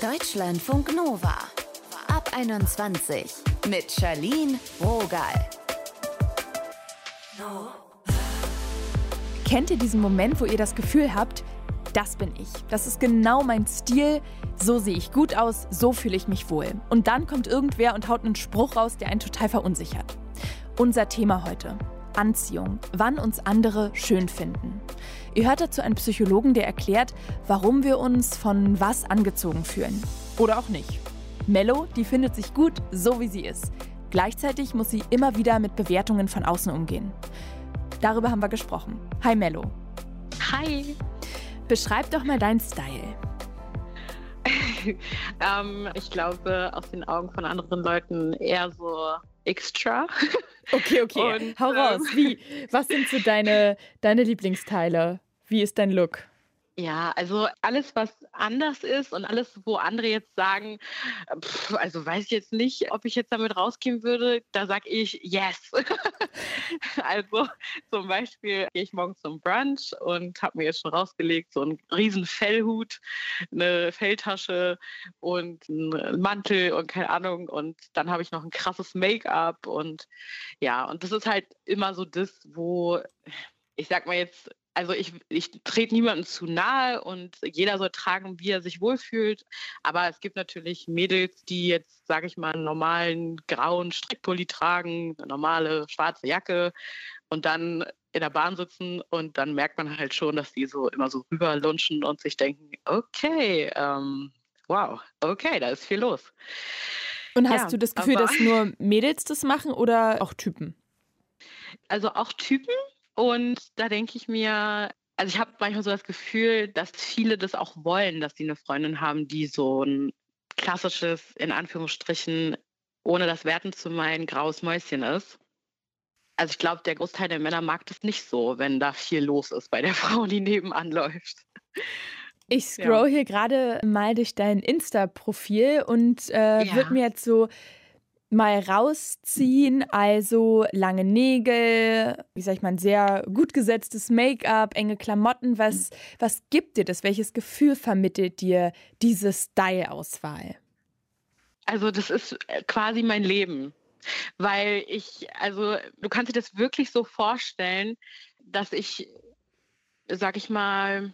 Deutschlandfunk Nova. Ab 21 mit Charlene Rogal. Kennt ihr diesen Moment, wo ihr das Gefühl habt, das bin ich. Das ist genau mein Stil. So sehe ich gut aus, so fühle ich mich wohl. Und dann kommt irgendwer und haut einen Spruch raus, der einen total verunsichert. Unser Thema heute. Anziehung. Wann uns andere schön finden. Ihr hört dazu einen Psychologen, der erklärt, warum wir uns von was angezogen fühlen. Oder auch nicht. Mello, die findet sich gut, so wie sie ist. Gleichzeitig muss sie immer wieder mit Bewertungen von außen umgehen. Darüber haben wir gesprochen. Hi Mello. Hi. Beschreib doch mal deinen Style. ähm, ich glaube, aus den Augen von anderen Leuten eher so extra. Okay, okay. Und, Hau raus. Ähm, Wie? Was sind so deine, deine Lieblingsteile? Wie ist dein Look? Ja, also alles, was anders ist und alles, wo andere jetzt sagen, pff, also weiß ich jetzt nicht, ob ich jetzt damit rausgehen würde, da sage ich yes. also zum Beispiel gehe ich morgens zum Brunch und habe mir jetzt schon rausgelegt, so einen riesen Fellhut, eine Felltasche und einen Mantel und keine Ahnung. Und dann habe ich noch ein krasses Make-up und ja, und das ist halt immer so das, wo ich sag mal jetzt, also ich, ich trete niemandem zu nahe und jeder soll tragen, wie er sich wohlfühlt. Aber es gibt natürlich Mädels, die jetzt, sage ich mal, einen normalen grauen Strickpulli tragen, eine normale schwarze Jacke und dann in der Bahn sitzen und dann merkt man halt schon, dass die so immer so rüberlunschen und sich denken, okay, ähm, wow, okay, da ist viel los. Und hast ja, du das Gefühl, dass nur Mädels das machen oder auch Typen? Also auch Typen, und da denke ich mir, also ich habe manchmal so das Gefühl, dass viele das auch wollen, dass sie eine Freundin haben, die so ein klassisches, in Anführungsstrichen, ohne das Werten zu meinen, graues Mäuschen ist. Also ich glaube, der Großteil der Männer mag das nicht so, wenn da viel los ist bei der Frau, die nebenan läuft. Ich scroll ja. hier gerade mal durch dein Insta-Profil und äh, ja. wird mir jetzt so mal rausziehen. Also lange Nägel, wie sag ich mal, sehr gut gesetztes Make-up, enge Klamotten. Was, was gibt dir das? Welches Gefühl vermittelt dir diese Style-Auswahl? Also das ist äh, quasi mein Leben. Weil ich, also du kannst dir das wirklich so vorstellen, dass ich, sag ich mal,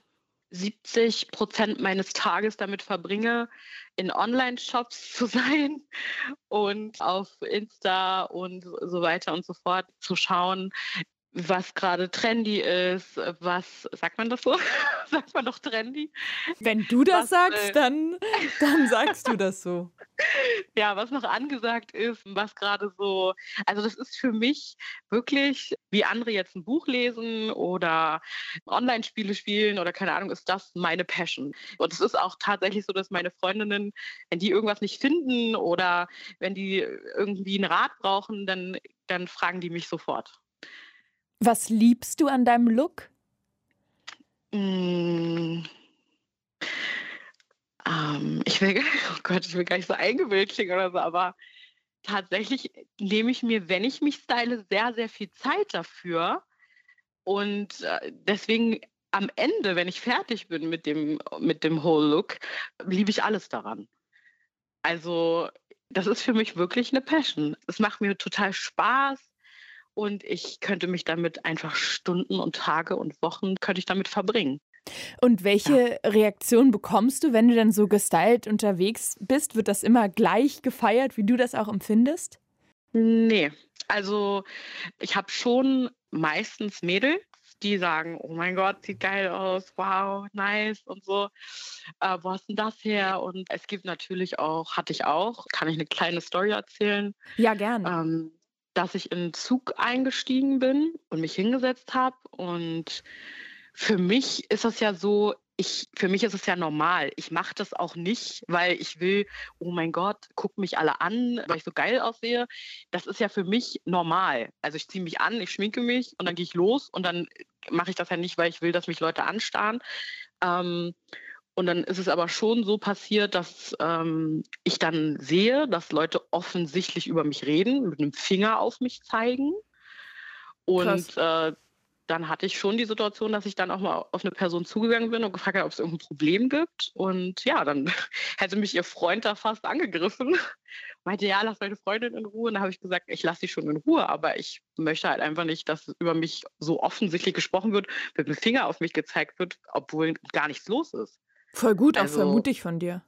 70 Prozent meines Tages damit verbringe, in Online-Shops zu sein und auf Insta und so weiter und so fort zu schauen, was gerade trendy ist, was sagt man das so? sagt man doch trendy? Wenn du das was, sagst, äh, dann, dann sagst du das so. Ja, was noch angesagt ist, was gerade so, also das ist für mich wirklich, wie andere jetzt ein Buch lesen oder Online-Spiele spielen oder keine Ahnung, ist das meine Passion. Und es ist auch tatsächlich so, dass meine Freundinnen, wenn die irgendwas nicht finden oder wenn die irgendwie einen Rat brauchen, dann, dann fragen die mich sofort. Was liebst du an deinem Look? Mm. Ähm, ich will, oh Gott, ich will gar nicht so eingebildet klingen oder so, aber tatsächlich nehme ich mir, wenn ich mich style, sehr, sehr viel Zeit dafür. Und äh, deswegen am Ende, wenn ich fertig bin mit dem, mit dem Whole Look, liebe ich alles daran. Also, das ist für mich wirklich eine Passion. Es macht mir total Spaß und ich könnte mich damit einfach Stunden und Tage und Wochen könnte ich damit verbringen. Und welche ja. Reaktion bekommst du, wenn du dann so gestylt unterwegs bist? Wird das immer gleich gefeiert, wie du das auch empfindest? Nee, also ich habe schon meistens Mädels, die sagen, oh mein Gott, sieht geil aus, wow, nice und so. Äh, wo hast denn das her? Und es gibt natürlich auch, hatte ich auch, kann ich eine kleine Story erzählen? Ja, gerne. Ähm, dass ich in den Zug eingestiegen bin und mich hingesetzt habe. Und für mich ist das ja so, ich, für mich ist es ja normal. Ich mache das auch nicht, weil ich will, oh mein Gott, guck mich alle an, weil ich so geil aussehe. Das ist ja für mich normal. Also ich ziehe mich an, ich schminke mich und dann gehe ich los und dann mache ich das ja nicht, weil ich will, dass mich Leute anstarren. Ähm, und dann ist es aber schon so passiert, dass ähm, ich dann sehe, dass Leute offensichtlich über mich reden, mit einem Finger auf mich zeigen. Und äh, dann hatte ich schon die Situation, dass ich dann auch mal auf eine Person zugegangen bin und gefragt habe, ob es irgendein Problem gibt. Und ja, dann hätte mich ihr Freund da fast angegriffen. Meinte, ja, lass meine Freundin in Ruhe. Und dann habe ich gesagt, ich lasse sie schon in Ruhe, aber ich möchte halt einfach nicht, dass über mich so offensichtlich gesprochen wird, mit dem Finger auf mich gezeigt wird, obwohl gar nichts los ist. Voll gut, also, auch voll mutig von dir.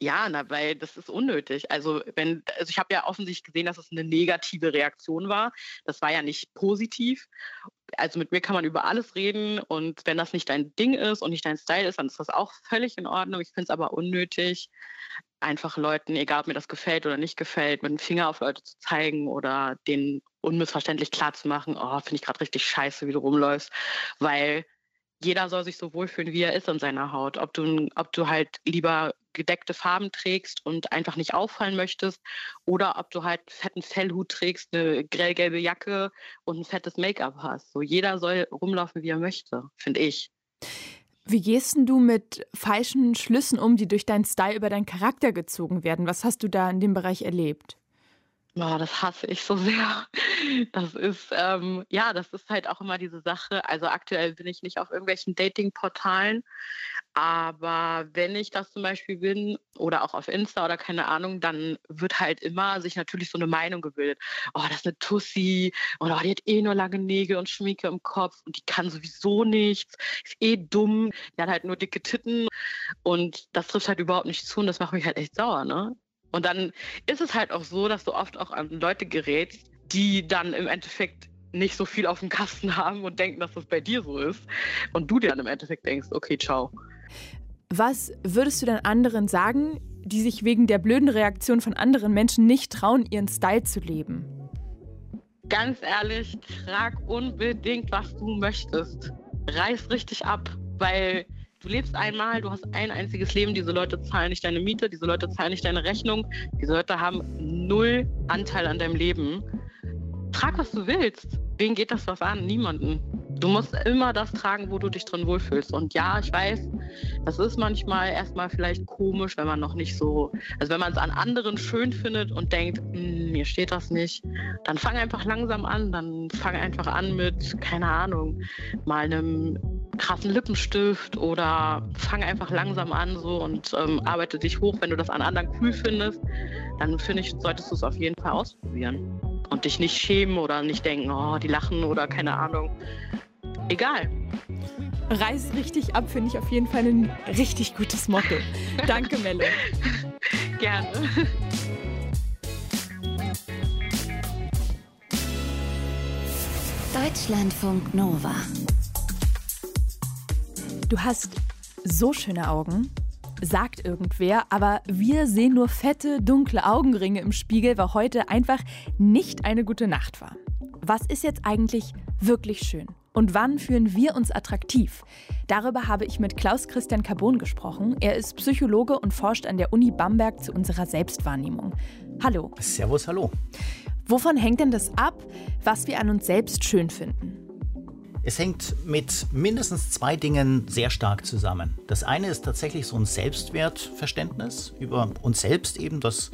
Ja, na, weil das ist unnötig. Also wenn, also ich habe ja offensichtlich gesehen, dass es eine negative Reaktion war. Das war ja nicht positiv. Also mit mir kann man über alles reden und wenn das nicht dein Ding ist und nicht dein Style ist, dann ist das auch völlig in Ordnung. Ich finde es aber unnötig, einfach Leuten, egal ob mir das gefällt oder nicht gefällt, mit dem Finger auf Leute zu zeigen oder denen unmissverständlich klarzumachen, oh, finde ich gerade richtig scheiße, wie du rumläufst, weil jeder soll sich so wohlfühlen, wie er ist in seiner Haut. Ob du, ob du halt lieber gedeckte Farben trägst und einfach nicht auffallen möchtest oder ob du halt einen fetten Fellhut trägst, eine grellgelbe Jacke und ein fettes Make-up hast. So jeder soll rumlaufen, wie er möchte, finde ich. Wie gehst du mit falschen Schlüssen um, die durch deinen Style über deinen Charakter gezogen werden? Was hast du da in dem Bereich erlebt? Oh, das hasse ich so sehr. Das ist, ähm, ja, das ist halt auch immer diese Sache. Also aktuell bin ich nicht auf irgendwelchen Dating-Portalen, aber wenn ich das zum Beispiel bin oder auch auf Insta oder keine Ahnung, dann wird halt immer sich natürlich so eine Meinung gebildet. Oh, das ist eine Tussi und oh, die hat eh nur lange Nägel und Schminke im Kopf und die kann sowieso nichts, ist eh dumm, die hat halt nur dicke Titten und das trifft halt überhaupt nicht zu und das macht mich halt echt sauer, ne? Und dann ist es halt auch so, dass du oft auch an Leute gerätst, die dann im Endeffekt nicht so viel auf dem Kasten haben und denken, dass das bei dir so ist. Und du dir dann im Endeffekt denkst, okay, ciao. Was würdest du denn anderen sagen, die sich wegen der blöden Reaktion von anderen Menschen nicht trauen, ihren Style zu leben? Ganz ehrlich, trag unbedingt, was du möchtest. Reiß richtig ab, weil du lebst einmal, du hast ein einziges Leben, diese Leute zahlen nicht deine Miete, diese Leute zahlen nicht deine Rechnung, diese Leute haben null Anteil an deinem Leben. Trag, was du willst. Wen geht das was an? Niemanden. Du musst immer das tragen, wo du dich drin wohlfühlst. Und ja, ich weiß, das ist manchmal erstmal vielleicht komisch, wenn man noch nicht so, also wenn man es an anderen schön findet und denkt, hm, mir steht das nicht, dann fang einfach langsam an. Dann fang einfach an mit, keine Ahnung, mal einem krassen Lippenstift oder fang einfach langsam an so und ähm, arbeite dich hoch. Wenn du das an anderen cool findest, dann finde ich, solltest du es auf jeden Fall ausprobieren und dich nicht schämen oder nicht denken, oh, die lachen oder keine Ahnung egal. Reiß richtig ab, finde ich auf jeden Fall ein richtig gutes Motto. Danke, Melle. Gerne. Deutschlandfunk Nova. Du hast so schöne Augen, sagt irgendwer, aber wir sehen nur fette, dunkle Augenringe im Spiegel, weil heute einfach nicht eine gute Nacht war. Was ist jetzt eigentlich wirklich schön? Und wann fühlen wir uns attraktiv? Darüber habe ich mit Klaus Christian Carbon gesprochen. Er ist Psychologe und forscht an der Uni Bamberg zu unserer Selbstwahrnehmung. Hallo. Servus, hallo. Wovon hängt denn das ab, was wir an uns selbst schön finden? Es hängt mit mindestens zwei Dingen sehr stark zusammen. Das eine ist tatsächlich so ein Selbstwertverständnis über uns selbst eben, das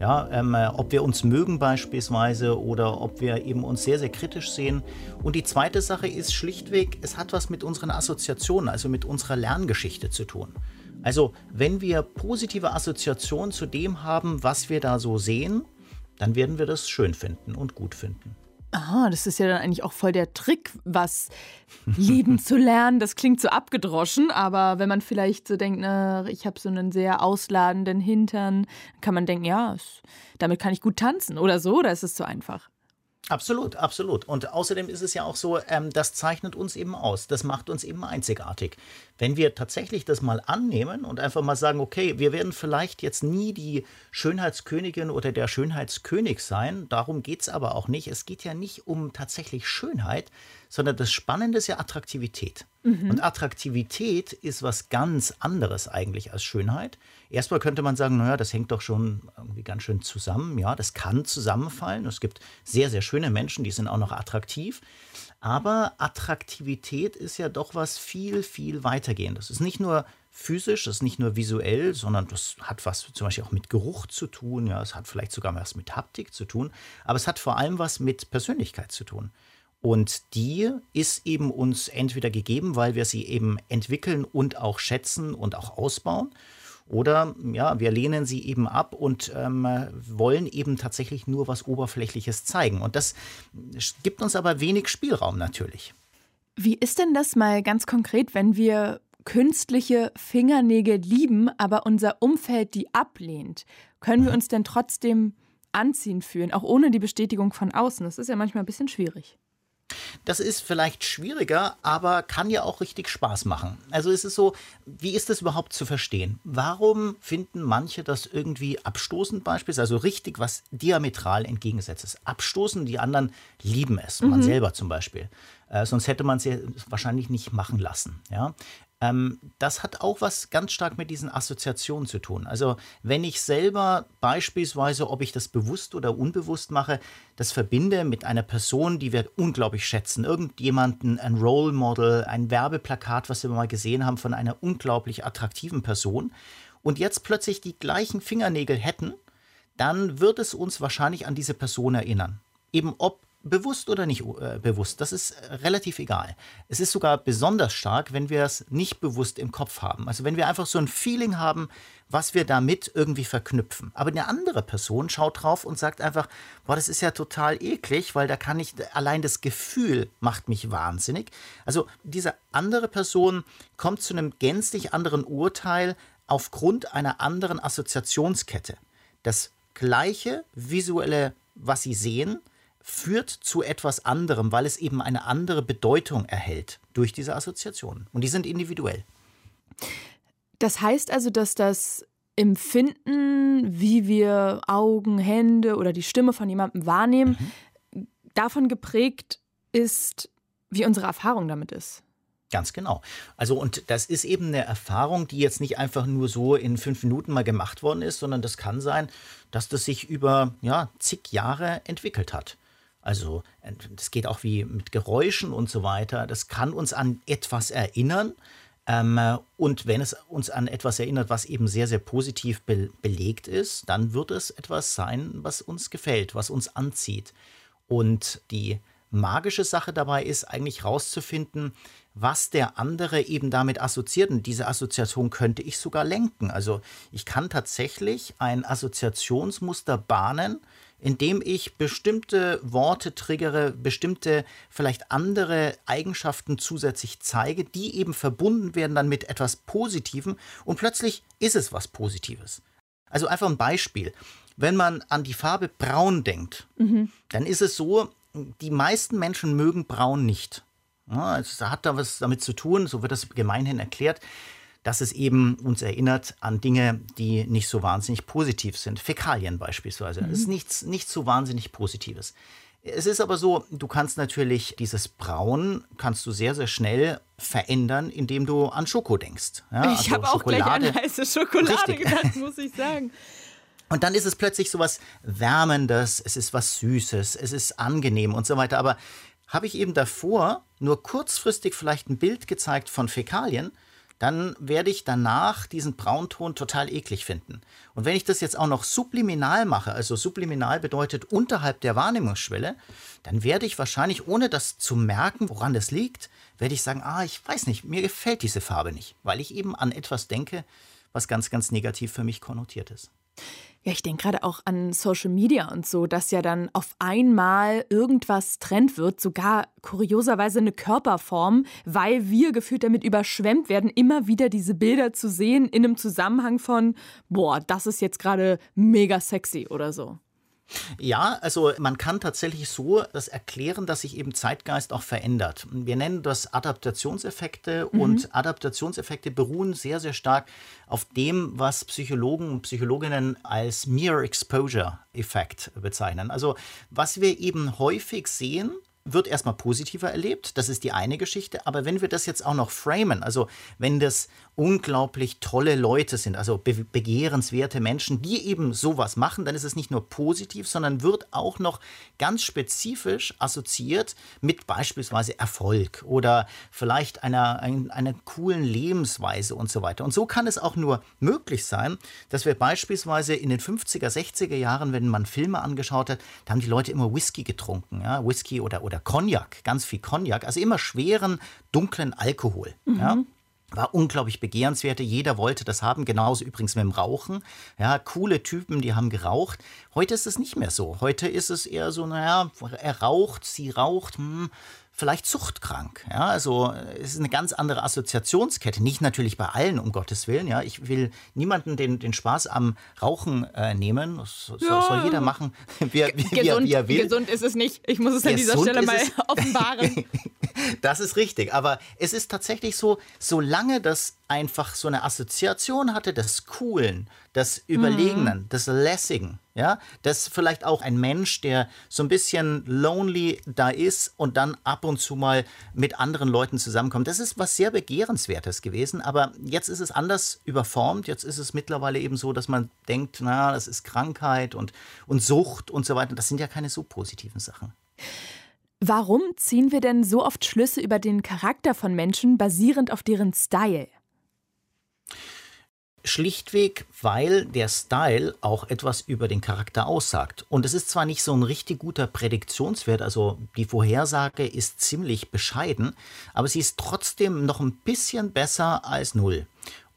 ja, ähm, äh, ob wir uns mögen beispielsweise oder ob wir eben uns sehr, sehr kritisch sehen. Und die zweite Sache ist schlichtweg, es hat was mit unseren Assoziationen, also mit unserer Lerngeschichte zu tun. Also wenn wir positive Assoziationen zu dem haben, was wir da so sehen, dann werden wir das schön finden und gut finden. Aha, das ist ja dann eigentlich auch voll der Trick, was lieben zu lernen. Das klingt so abgedroschen, aber wenn man vielleicht so denkt, na, ich habe so einen sehr ausladenden Hintern, kann man denken, ja, damit kann ich gut tanzen oder so, oder ist es zu einfach? Absolut, absolut. Und außerdem ist es ja auch so, ähm, das zeichnet uns eben aus. Das macht uns eben einzigartig. Wenn wir tatsächlich das mal annehmen und einfach mal sagen, okay, wir werden vielleicht jetzt nie die Schönheitskönigin oder der Schönheitskönig sein, darum geht es aber auch nicht. Es geht ja nicht um tatsächlich Schönheit, sondern das Spannende ist ja Attraktivität. Mhm. Und Attraktivität ist was ganz anderes eigentlich als Schönheit. Erstmal könnte man sagen, naja, das hängt doch schon irgendwie ganz schön zusammen. Ja, das kann zusammenfallen. Es gibt sehr, sehr schöne Menschen, die sind auch noch attraktiv. Aber Attraktivität ist ja doch was viel, viel weitergehendes. Es ist nicht nur physisch, das ist nicht nur visuell, sondern das hat was zum Beispiel auch mit Geruch zu tun. Ja, es hat vielleicht sogar was mit Haptik zu tun. Aber es hat vor allem was mit Persönlichkeit zu tun. Und die ist eben uns entweder gegeben, weil wir sie eben entwickeln und auch schätzen und auch ausbauen. Oder ja, wir lehnen sie eben ab und ähm, wollen eben tatsächlich nur was Oberflächliches zeigen. Und das gibt uns aber wenig Spielraum natürlich. Wie ist denn das mal ganz konkret, wenn wir künstliche Fingernägel lieben, aber unser Umfeld die ablehnt? Können wir mhm. uns denn trotzdem anziehen fühlen, auch ohne die Bestätigung von außen? Das ist ja manchmal ein bisschen schwierig. Das ist vielleicht schwieriger, aber kann ja auch richtig Spaß machen. Also es ist so, wie ist das überhaupt zu verstehen? Warum finden manche das irgendwie abstoßend beispielsweise, also richtig was diametral entgegengesetztes? Abstoßend, die anderen lieben es, mhm. man selber zum Beispiel. Äh, sonst hätte man es ja wahrscheinlich nicht machen lassen. Ja? Ähm, das hat auch was ganz stark mit diesen Assoziationen zu tun. Also wenn ich selber beispielsweise, ob ich das bewusst oder unbewusst mache, das verbinde mit einer Person, die wir unglaublich schätzen, irgendjemanden, ein Role Model, ein Werbeplakat, was wir mal gesehen haben von einer unglaublich attraktiven Person und jetzt plötzlich die gleichen Fingernägel hätten, dann wird es uns wahrscheinlich an diese Person erinnern. Eben ob Bewusst oder nicht äh, bewusst, das ist äh, relativ egal. Es ist sogar besonders stark, wenn wir es nicht bewusst im Kopf haben. Also wenn wir einfach so ein Feeling haben, was wir damit irgendwie verknüpfen. Aber eine andere Person schaut drauf und sagt einfach, boah, das ist ja total eklig, weil da kann ich, allein das Gefühl macht mich wahnsinnig. Also diese andere Person kommt zu einem gänzlich anderen Urteil aufgrund einer anderen Assoziationskette. Das gleiche visuelle, was sie sehen, führt zu etwas anderem, weil es eben eine andere Bedeutung erhält durch diese Assoziationen. Und die sind individuell. Das heißt also, dass das Empfinden, wie wir Augen, Hände oder die Stimme von jemandem wahrnehmen, mhm. davon geprägt ist, wie unsere Erfahrung damit ist. Ganz genau. Also, und das ist eben eine Erfahrung, die jetzt nicht einfach nur so in fünf Minuten mal gemacht worden ist, sondern das kann sein, dass das sich über ja, zig Jahre entwickelt hat. Also das geht auch wie mit Geräuschen und so weiter. Das kann uns an etwas erinnern. Ähm, und wenn es uns an etwas erinnert, was eben sehr, sehr positiv be belegt ist, dann wird es etwas sein, was uns gefällt, was uns anzieht. Und die magische Sache dabei ist eigentlich herauszufinden, was der andere eben damit assoziiert. Und diese Assoziation könnte ich sogar lenken. Also ich kann tatsächlich ein Assoziationsmuster bahnen, indem ich bestimmte Worte triggere, bestimmte vielleicht andere Eigenschaften zusätzlich zeige, die eben verbunden werden dann mit etwas Positivem und plötzlich ist es was Positives. Also einfach ein Beispiel. Wenn man an die Farbe Braun denkt, mhm. dann ist es so, die meisten Menschen mögen Braun nicht. Ja, es hat da was damit zu tun, so wird das gemeinhin erklärt dass es eben uns erinnert an Dinge, die nicht so wahnsinnig positiv sind. Fäkalien beispielsweise. Mhm. Das ist nichts, nichts so wahnsinnig Positives. Es ist aber so, du kannst natürlich dieses Braun kannst du sehr, sehr schnell verändern, indem du an Schoko denkst. Ja, ich also habe auch gleich an heiße Schokolade Richtig. gedacht, muss ich sagen. Und dann ist es plötzlich so was Wärmendes, es ist was Süßes, es ist angenehm und so weiter. Aber habe ich eben davor nur kurzfristig vielleicht ein Bild gezeigt von Fäkalien, dann werde ich danach diesen Braunton total eklig finden. Und wenn ich das jetzt auch noch subliminal mache, also subliminal bedeutet unterhalb der Wahrnehmungsschwelle, dann werde ich wahrscheinlich, ohne das zu merken, woran das liegt, werde ich sagen, ah, ich weiß nicht, mir gefällt diese Farbe nicht, weil ich eben an etwas denke, was ganz, ganz negativ für mich konnotiert ist. Ja, ich denke gerade auch an Social Media und so, dass ja dann auf einmal irgendwas Trend wird, sogar kurioserweise eine Körperform, weil wir gefühlt damit überschwemmt werden, immer wieder diese Bilder zu sehen in einem Zusammenhang von, boah, das ist jetzt gerade mega sexy oder so. Ja, also man kann tatsächlich so das erklären, dass sich eben Zeitgeist auch verändert. Wir nennen das Adaptationseffekte mhm. und Adaptationseffekte beruhen sehr, sehr stark auf dem, was Psychologen und Psychologinnen als Mere Exposure Effekt bezeichnen. Also was wir eben häufig sehen, wird erstmal positiver erlebt. Das ist die eine Geschichte. Aber wenn wir das jetzt auch noch framen, also wenn das unglaublich tolle Leute sind, also be begehrenswerte Menschen, die eben sowas machen, dann ist es nicht nur positiv, sondern wird auch noch ganz spezifisch assoziiert mit beispielsweise Erfolg oder vielleicht einer, einer, einer coolen Lebensweise und so weiter. Und so kann es auch nur möglich sein, dass wir beispielsweise in den 50er, 60er Jahren, wenn man Filme angeschaut hat, da haben die Leute immer Whisky getrunken, ja, Whisky oder oder Cognac, ganz viel Cognac, also immer schweren, dunklen Alkohol. Mhm. Ja? war unglaublich begehrenswert. Jeder wollte das haben. Genauso übrigens mit dem Rauchen. Ja, coole Typen, die haben geraucht. Heute ist es nicht mehr so. Heute ist es eher so, naja, er raucht, sie raucht, hm, vielleicht zuchtkrank. Ja, also es ist eine ganz andere Assoziationskette. Nicht natürlich bei allen, um Gottes Willen. Ja, ich will niemanden den, den Spaß am Rauchen äh, nehmen. Das soll, ja. soll jeder machen, wie, wie, gesund, wie, er will. Gesund ist es nicht. Ich muss es an dieser Stelle mal offenbaren. das ist richtig. Aber es ist tatsächlich so, solange das einfach so eine Assoziation hatte des Coolen, des Überlegenen, mhm. des Lässigen, ja, dass vielleicht auch ein Mensch, der so ein bisschen lonely da ist und dann ab und zu mal mit anderen Leuten zusammenkommt. Das ist was sehr begehrenswertes gewesen, aber jetzt ist es anders überformt. Jetzt ist es mittlerweile eben so, dass man denkt, na, das ist Krankheit und, und Sucht und so weiter. Das sind ja keine so positiven Sachen. Warum ziehen wir denn so oft Schlüsse über den Charakter von Menschen basierend auf deren Style? Schlichtweg, weil der Style auch etwas über den Charakter aussagt. Und es ist zwar nicht so ein richtig guter Prädiktionswert, also die Vorhersage ist ziemlich bescheiden, aber sie ist trotzdem noch ein bisschen besser als null.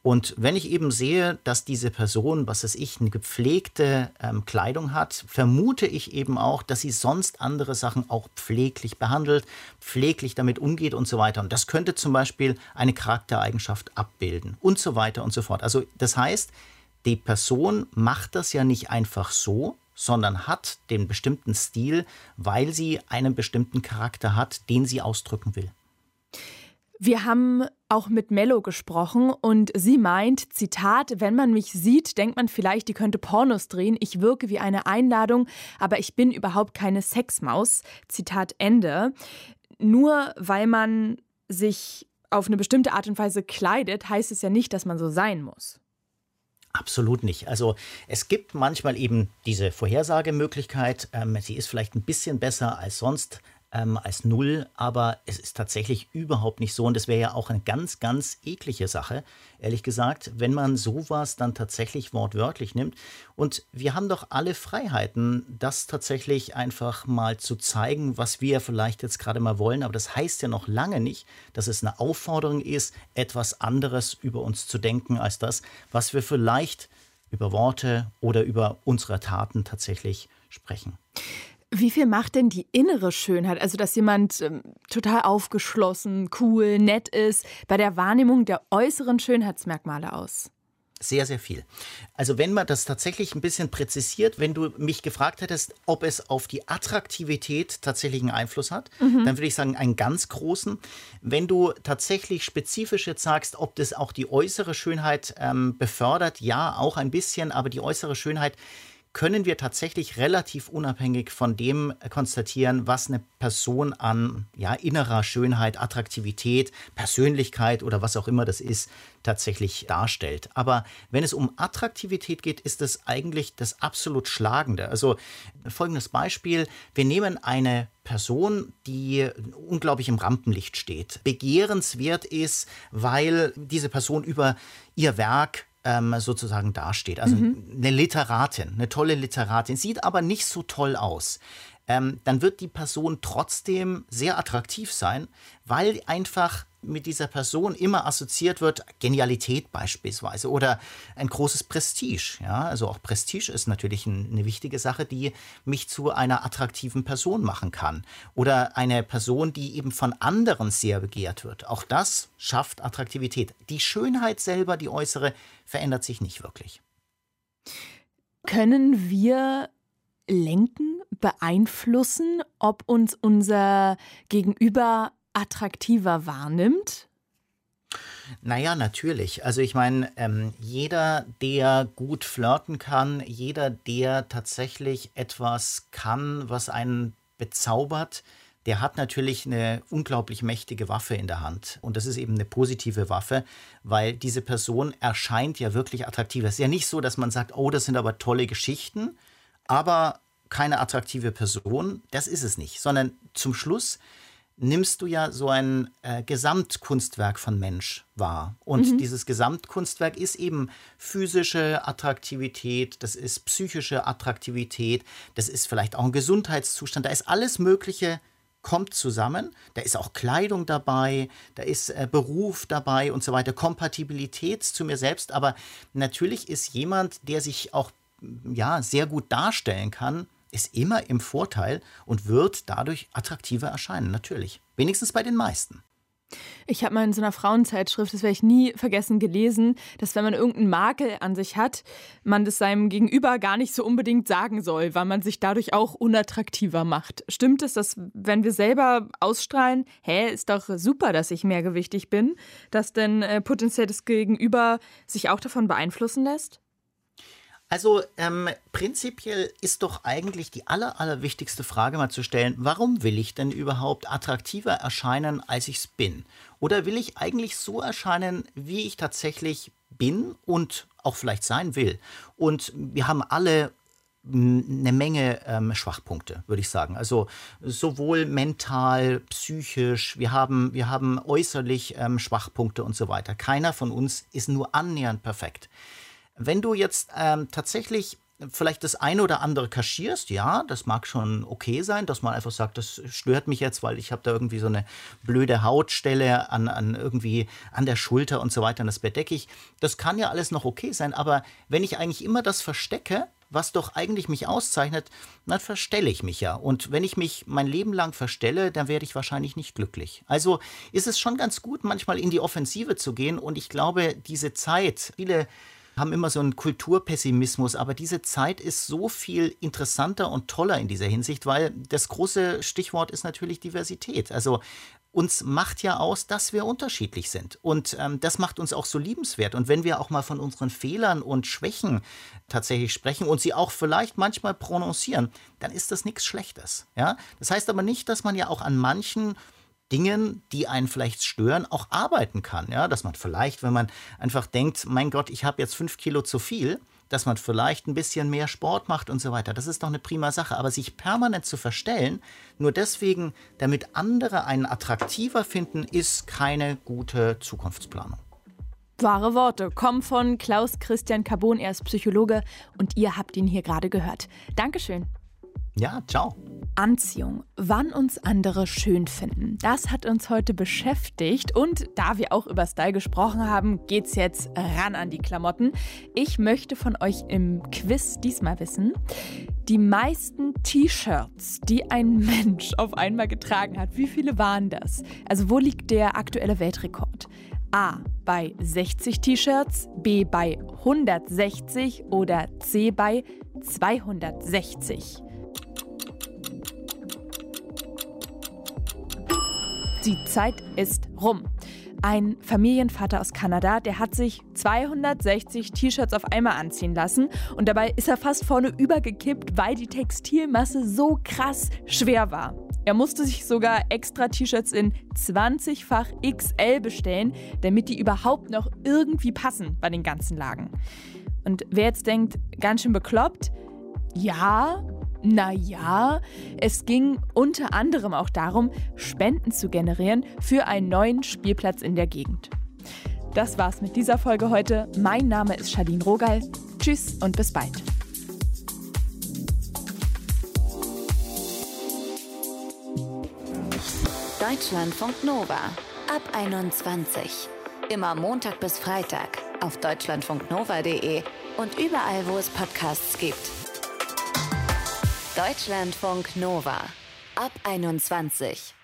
Und wenn ich eben sehe, dass diese Person, was weiß ich, eine gepflegte ähm, Kleidung hat, vermute ich eben auch, dass sie sonst andere Sachen auch pfleglich behandelt, pfleglich damit umgeht und so weiter. Und das könnte zum Beispiel eine Charaktereigenschaft abbilden und so weiter und so fort. Also das heißt, die Person macht das ja nicht einfach so, sondern hat den bestimmten Stil, weil sie einen bestimmten Charakter hat, den sie ausdrücken will. Wir haben auch mit Mello gesprochen und sie meint, Zitat, wenn man mich sieht, denkt man vielleicht, die könnte Pornos drehen. Ich wirke wie eine Einladung, aber ich bin überhaupt keine Sexmaus. Zitat Ende. Nur weil man sich auf eine bestimmte Art und Weise kleidet, heißt es ja nicht, dass man so sein muss. Absolut nicht. Also es gibt manchmal eben diese Vorhersagemöglichkeit. Ähm, sie ist vielleicht ein bisschen besser als sonst ähm, als null, aber es ist tatsächlich überhaupt nicht so und das wäre ja auch eine ganz, ganz eklige Sache, ehrlich gesagt, wenn man sowas dann tatsächlich wortwörtlich nimmt. Und wir haben doch alle Freiheiten, das tatsächlich einfach mal zu zeigen, was wir vielleicht jetzt gerade mal wollen, aber das heißt ja noch lange nicht, dass es eine Aufforderung ist, etwas anderes über uns zu denken als das, was wir vielleicht über Worte oder über unsere Taten tatsächlich sprechen. Wie viel macht denn die innere Schönheit, also dass jemand ähm, total aufgeschlossen, cool, nett ist, bei der Wahrnehmung der äußeren Schönheitsmerkmale aus? Sehr, sehr viel. Also wenn man das tatsächlich ein bisschen präzisiert, wenn du mich gefragt hättest, ob es auf die Attraktivität tatsächlich einen Einfluss hat, mhm. dann würde ich sagen, einen ganz großen. Wenn du tatsächlich spezifisch jetzt sagst, ob das auch die äußere Schönheit ähm, befördert, ja, auch ein bisschen, aber die äußere Schönheit können wir tatsächlich relativ unabhängig von dem konstatieren, was eine Person an ja, innerer Schönheit, Attraktivität, Persönlichkeit oder was auch immer das ist, tatsächlich darstellt. Aber wenn es um Attraktivität geht, ist es eigentlich das absolut Schlagende. Also folgendes Beispiel. Wir nehmen eine Person, die unglaublich im Rampenlicht steht, begehrenswert ist, weil diese Person über ihr Werk ähm, sozusagen dasteht. Also mhm. eine Literatin, eine tolle Literatin, sieht aber nicht so toll aus. Ähm, dann wird die Person trotzdem sehr attraktiv sein, weil einfach mit dieser Person immer assoziiert wird, Genialität beispielsweise oder ein großes Prestige. Ja, also auch Prestige ist natürlich ein, eine wichtige Sache, die mich zu einer attraktiven Person machen kann. Oder eine Person, die eben von anderen sehr begehrt wird. Auch das schafft Attraktivität. Die Schönheit selber, die äußere, verändert sich nicht wirklich. Können wir lenken, beeinflussen, ob uns unser Gegenüber attraktiver wahrnimmt? Naja, natürlich. Also ich meine, ähm, jeder, der gut flirten kann, jeder, der tatsächlich etwas kann, was einen bezaubert, der hat natürlich eine unglaublich mächtige Waffe in der Hand. Und das ist eben eine positive Waffe, weil diese Person erscheint ja wirklich attraktiv. Es ist ja nicht so, dass man sagt, oh, das sind aber tolle Geschichten, aber keine attraktive Person. Das ist es nicht, sondern zum Schluss nimmst du ja so ein äh, Gesamtkunstwerk von Mensch wahr. Und mhm. dieses Gesamtkunstwerk ist eben physische Attraktivität, das ist psychische Attraktivität, das ist vielleicht auch ein Gesundheitszustand, da ist alles Mögliche kommt zusammen. Da ist auch Kleidung dabei, da ist äh, Beruf dabei und so weiter, Kompatibilität zu mir selbst. Aber natürlich ist jemand, der sich auch ja, sehr gut darstellen kann, ist immer im Vorteil und wird dadurch attraktiver erscheinen, natürlich. Wenigstens bei den meisten. Ich habe mal in so einer Frauenzeitschrift, das werde ich nie vergessen, gelesen, dass wenn man irgendeinen Makel an sich hat, man das seinem Gegenüber gar nicht so unbedingt sagen soll, weil man sich dadurch auch unattraktiver macht. Stimmt es, dass wenn wir selber ausstrahlen, hä, ist doch super, dass ich mehrgewichtig bin, dass denn äh, das Gegenüber sich auch davon beeinflussen lässt? Also ähm, prinzipiell ist doch eigentlich die aller, allerwichtigste Frage mal zu stellen, warum will ich denn überhaupt attraktiver erscheinen, als ich es bin? Oder will ich eigentlich so erscheinen, wie ich tatsächlich bin und auch vielleicht sein will? Und wir haben alle eine Menge ähm, Schwachpunkte, würde ich sagen. Also sowohl mental, psychisch, wir haben, wir haben äußerlich ähm, Schwachpunkte und so weiter. Keiner von uns ist nur annähernd perfekt. Wenn du jetzt ähm, tatsächlich vielleicht das eine oder andere kaschierst, ja, das mag schon okay sein, dass man einfach sagt, das stört mich jetzt, weil ich habe da irgendwie so eine blöde Hautstelle an, an irgendwie an der Schulter und so weiter und das bedecke ich. Das kann ja alles noch okay sein, aber wenn ich eigentlich immer das verstecke, was doch eigentlich mich auszeichnet, dann verstelle ich mich ja. Und wenn ich mich mein Leben lang verstelle, dann werde ich wahrscheinlich nicht glücklich. Also ist es schon ganz gut, manchmal in die Offensive zu gehen. Und ich glaube, diese Zeit, viele haben immer so einen Kulturpessimismus, aber diese Zeit ist so viel interessanter und toller in dieser Hinsicht, weil das große Stichwort ist natürlich Diversität. Also uns macht ja aus, dass wir unterschiedlich sind. Und ähm, das macht uns auch so liebenswert. Und wenn wir auch mal von unseren Fehlern und Schwächen tatsächlich sprechen und sie auch vielleicht manchmal prononcieren, dann ist das nichts Schlechtes. Ja? Das heißt aber nicht, dass man ja auch an manchen Dingen, die einen vielleicht stören, auch arbeiten kann. Ja, dass man vielleicht, wenn man einfach denkt, mein Gott, ich habe jetzt fünf Kilo zu viel, dass man vielleicht ein bisschen mehr Sport macht und so weiter. Das ist doch eine prima Sache. Aber sich permanent zu verstellen, nur deswegen, damit andere einen attraktiver finden, ist keine gute Zukunftsplanung. Wahre Worte kommen von Klaus Christian Carbon, er ist Psychologe und ihr habt ihn hier gerade gehört. Dankeschön. Ja, ciao. Anziehung, wann uns andere schön finden. Das hat uns heute beschäftigt und da wir auch über Style gesprochen haben, geht's jetzt ran an die Klamotten. Ich möchte von euch im Quiz diesmal wissen, die meisten T-Shirts, die ein Mensch auf einmal getragen hat, wie viele waren das? Also wo liegt der aktuelle Weltrekord? A bei 60 T-Shirts, B bei 160 oder C bei 260. Die Zeit ist rum. Ein Familienvater aus Kanada, der hat sich 260 T-Shirts auf einmal anziehen lassen und dabei ist er fast vorne übergekippt, weil die Textilmasse so krass schwer war. Er musste sich sogar extra T-Shirts in 20-fach XL bestellen, damit die überhaupt noch irgendwie passen bei den ganzen Lagen. Und wer jetzt denkt, ganz schön bekloppt, ja, naja, es ging unter anderem auch darum, Spenden zu generieren für einen neuen Spielplatz in der Gegend. Das war's mit dieser Folge heute. Mein Name ist Shadin Rogal. Tschüss und bis bald. Deutschlandfunk Nova ab 21. Immer Montag bis Freitag auf deutschlandfunknova.de und überall, wo es Podcasts gibt. Deutschlandfunk Nova ab 21.